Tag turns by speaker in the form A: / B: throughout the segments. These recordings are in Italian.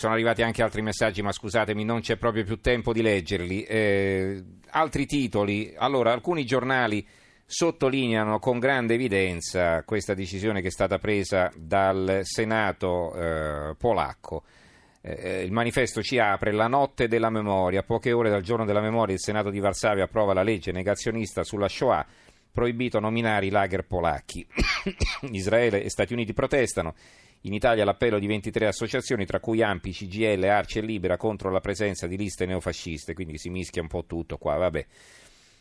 A: Sono arrivati anche altri messaggi, ma scusatemi, non c'è proprio più tempo di leggerli. Eh, altri titoli. Allora, alcuni giornali sottolineano con grande evidenza questa decisione che è stata presa dal Senato eh, polacco. Eh, il manifesto ci apre la notte della memoria. Poche ore dal giorno della memoria il Senato di Varsavia approva la legge negazionista sulla Shoah proibito nominare i lager polacchi. Israele e Stati Uniti protestano. In Italia l'appello di 23 associazioni, tra cui Ampi, CGL, Arci e Libera, contro la presenza di liste neofasciste, quindi si mischia un po' tutto qua, vabbè.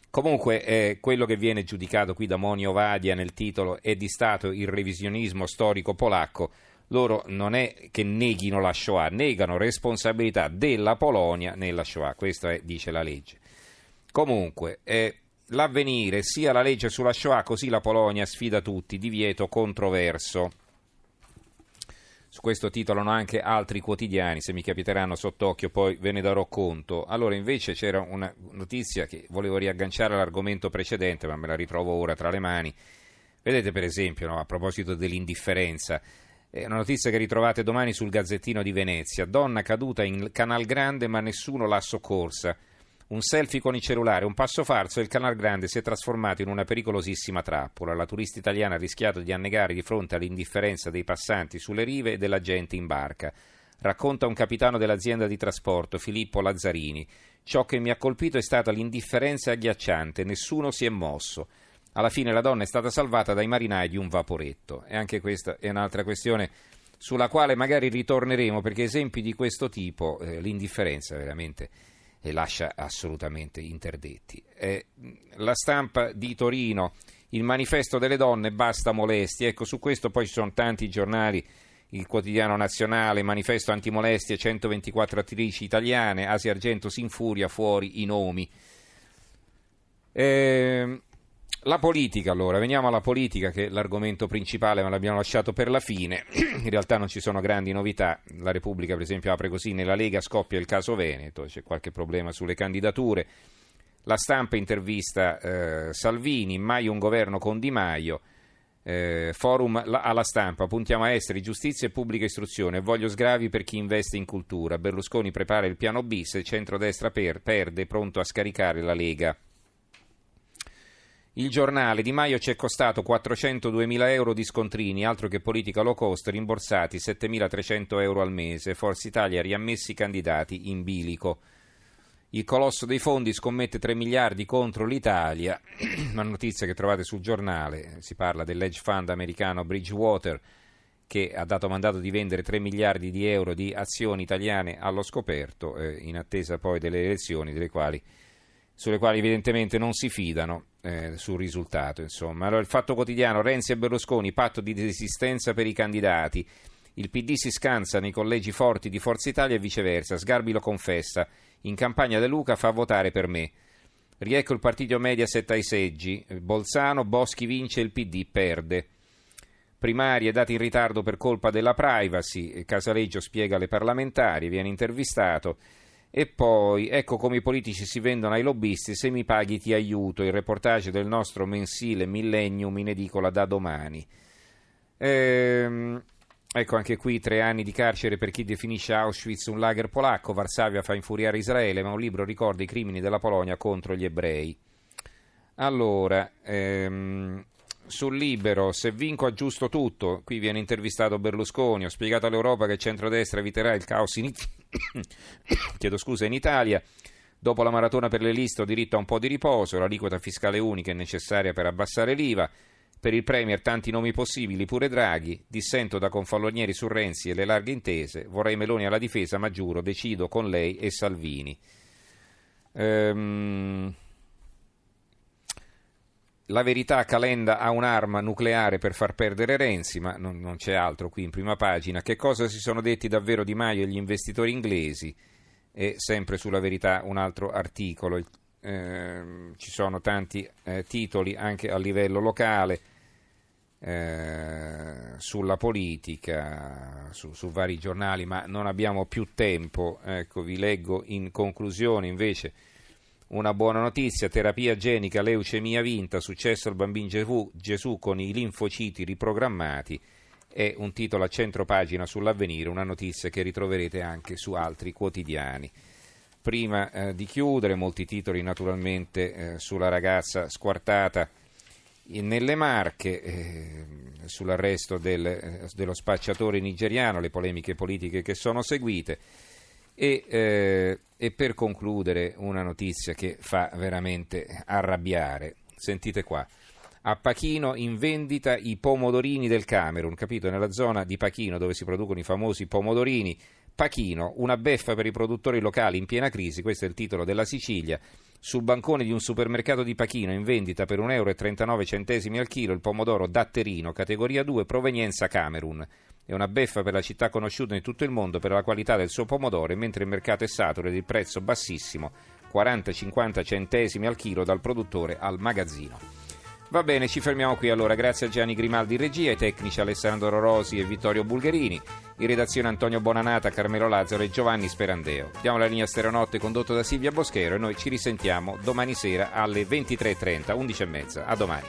A: Comunque eh, quello che viene giudicato qui da Monio Vadia nel titolo è di Stato il revisionismo storico polacco. Loro non è che neghino la Shoah, negano responsabilità della Polonia nella Shoah, questo è, dice la legge. Comunque, eh, l'avvenire, sia la legge sulla Shoah, così la Polonia sfida tutti, divieto controverso. Su questo titolano anche altri quotidiani, se mi capiteranno sott'occhio poi ve ne darò conto. Allora invece c'era una notizia che volevo riagganciare all'argomento precedente, ma me la ritrovo ora tra le mani. Vedete per esempio, no, a proposito dell'indifferenza, è una notizia che ritrovate domani sul Gazzettino di Venezia. Donna caduta in Canal Grande ma nessuno l'ha soccorsa un selfie con il cellulare, un passo falso e il Canal Grande si è trasformato in una pericolosissima trappola. La turista italiana ha rischiato di annegare di fronte all'indifferenza dei passanti sulle rive e della gente in barca. Racconta un capitano dell'azienda di trasporto, Filippo Lazzarini. Ciò che mi ha colpito è stata l'indifferenza agghiacciante, nessuno si è mosso. Alla fine la donna è stata salvata dai marinai di un vaporetto. E anche questa è un'altra questione sulla quale magari ritorneremo, perché esempi di questo tipo, eh, l'indifferenza veramente e lascia assolutamente interdetti. Eh, la stampa di Torino, il manifesto delle donne, basta molestie. Ecco, su questo poi ci sono tanti giornali, il quotidiano nazionale, manifesto antimolestie, 124 attrici italiane, Asia Argento si infuria, fuori i nomi. Eh, la politica, allora, veniamo alla politica che è l'argomento principale, ma l'abbiamo lasciato per la fine. In realtà non ci sono grandi novità. La Repubblica, per esempio, apre così: nella Lega scoppia il caso Veneto, c'è qualche problema sulle candidature. La stampa intervista eh, Salvini, mai un governo con Di Maio. Eh, forum alla stampa, puntiamo a esteri, giustizia e pubblica istruzione. Voglio sgravi per chi investe in cultura. Berlusconi prepara il piano bis, centrodestra per, perde, pronto a scaricare la Lega. Il giornale Di Maio ci è costato 402.000 euro di scontrini, altro che politica low cost, rimborsati 7.300 euro al mese. Forza Italia riammessi candidati in bilico. Il colosso dei fondi scommette 3 miliardi contro l'Italia. Una notizia che trovate sul giornale. Si parla dell'edge fund americano Bridgewater che ha dato mandato di vendere 3 miliardi di euro di azioni italiane allo scoperto, eh, in attesa poi delle elezioni, delle quali sulle quali evidentemente non si fidano eh, sul risultato. Insomma. Allora, il fatto quotidiano, Renzi e Berlusconi, patto di desistenza per i candidati. Il PD si scansa nei collegi forti di Forza Italia e viceversa. Sgarbi lo confessa. In campagna De Luca fa votare per me. Riecco il partito Mediaset ai seggi. Bolzano, Boschi vince, il PD perde. Primarie date in ritardo per colpa della privacy. Casaleggio spiega alle parlamentari, viene intervistato. E poi, ecco come i politici si vendono ai lobbisti, se mi paghi ti aiuto, il reportage del nostro mensile Millennium in edicola da domani. Ehm, ecco anche qui tre anni di carcere per chi definisce Auschwitz un lager polacco, Varsavia fa infuriare Israele, ma un libro ricorda i crimini della Polonia contro gli ebrei. Allora, ehm, sul libero, se vinco aggiusto tutto, qui viene intervistato Berlusconi, ho spiegato all'Europa che il centrodestra eviterà il caos in, Chiedo scusa, in Italia. Dopo la maratona per le liste ho diritto a un po' di riposo, l'aliquota fiscale unica è necessaria per abbassare l'IVA. Per il Premier tanti nomi possibili, pure Draghi. Dissento da confallonieri su Renzi e le larghe intese. Vorrei Meloni alla difesa, ma giuro, decido con lei e Salvini. Ehm... La verità Calenda ha un'arma nucleare per far perdere Renzi, ma non, non, c'è altro qui in prima pagina. Che cosa si sono detti davvero Di Maio e gli investitori inglesi? E sempre sulla verità un altro articolo. Eh, ci sono tanti eh, titoli anche a livello locale eh, sulla politica, su, su, vari giornali, ma non abbiamo più tempo. Ecco, vi leggo in conclusione invece una buona notizia, terapia genica, leucemia vinta, successo al bambino Gesù, con i linfociti riprogrammati è un titolo a centro pagina sull'avvenire, una notizia che ritroverete anche su altri quotidiani. Prima eh, di chiudere, molti titoli naturalmente eh, sulla ragazza squartata nelle Marche, eh, sull'arresto del, eh, dello spacciatore nigeriano, le polemiche politiche che sono seguite. E, eh, e, per concludere una notizia che fa veramente arrabbiare. Sentite qua. A Pachino in vendita i pomodorini del Camerun, capito? Nella zona di Pachino dove si producono i famosi pomodorini. Pachino, una beffa per i produttori locali in piena crisi, questo è il titolo della Sicilia. Sul bancone di un supermercato di Pachino in vendita per 1,39 euro al chilo il pomodoro datterino, categoria 2, provenienza Camerun. È una beffa per la città conosciuta in tutto il mondo per la qualità del suo pomodoro, mentre il mercato è saturo ed il prezzo bassissimo, 40-50 centesimi al chilo dal produttore al magazzino. Va bene, ci fermiamo qui allora. Grazie a Gianni Grimaldi in regia, ai tecnici Alessandro Rosi e Vittorio Bulgherini, in redazione Antonio Bonanata, Carmelo Lazzaro e Giovanni Sperandeo. Diamo la linea Stereonotte condotto da Silvia Boschero e noi ci risentiamo domani sera alle 23.30, 11.30. A domani.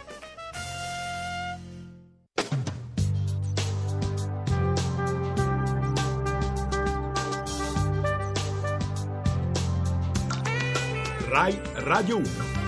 B: RAI Radio 1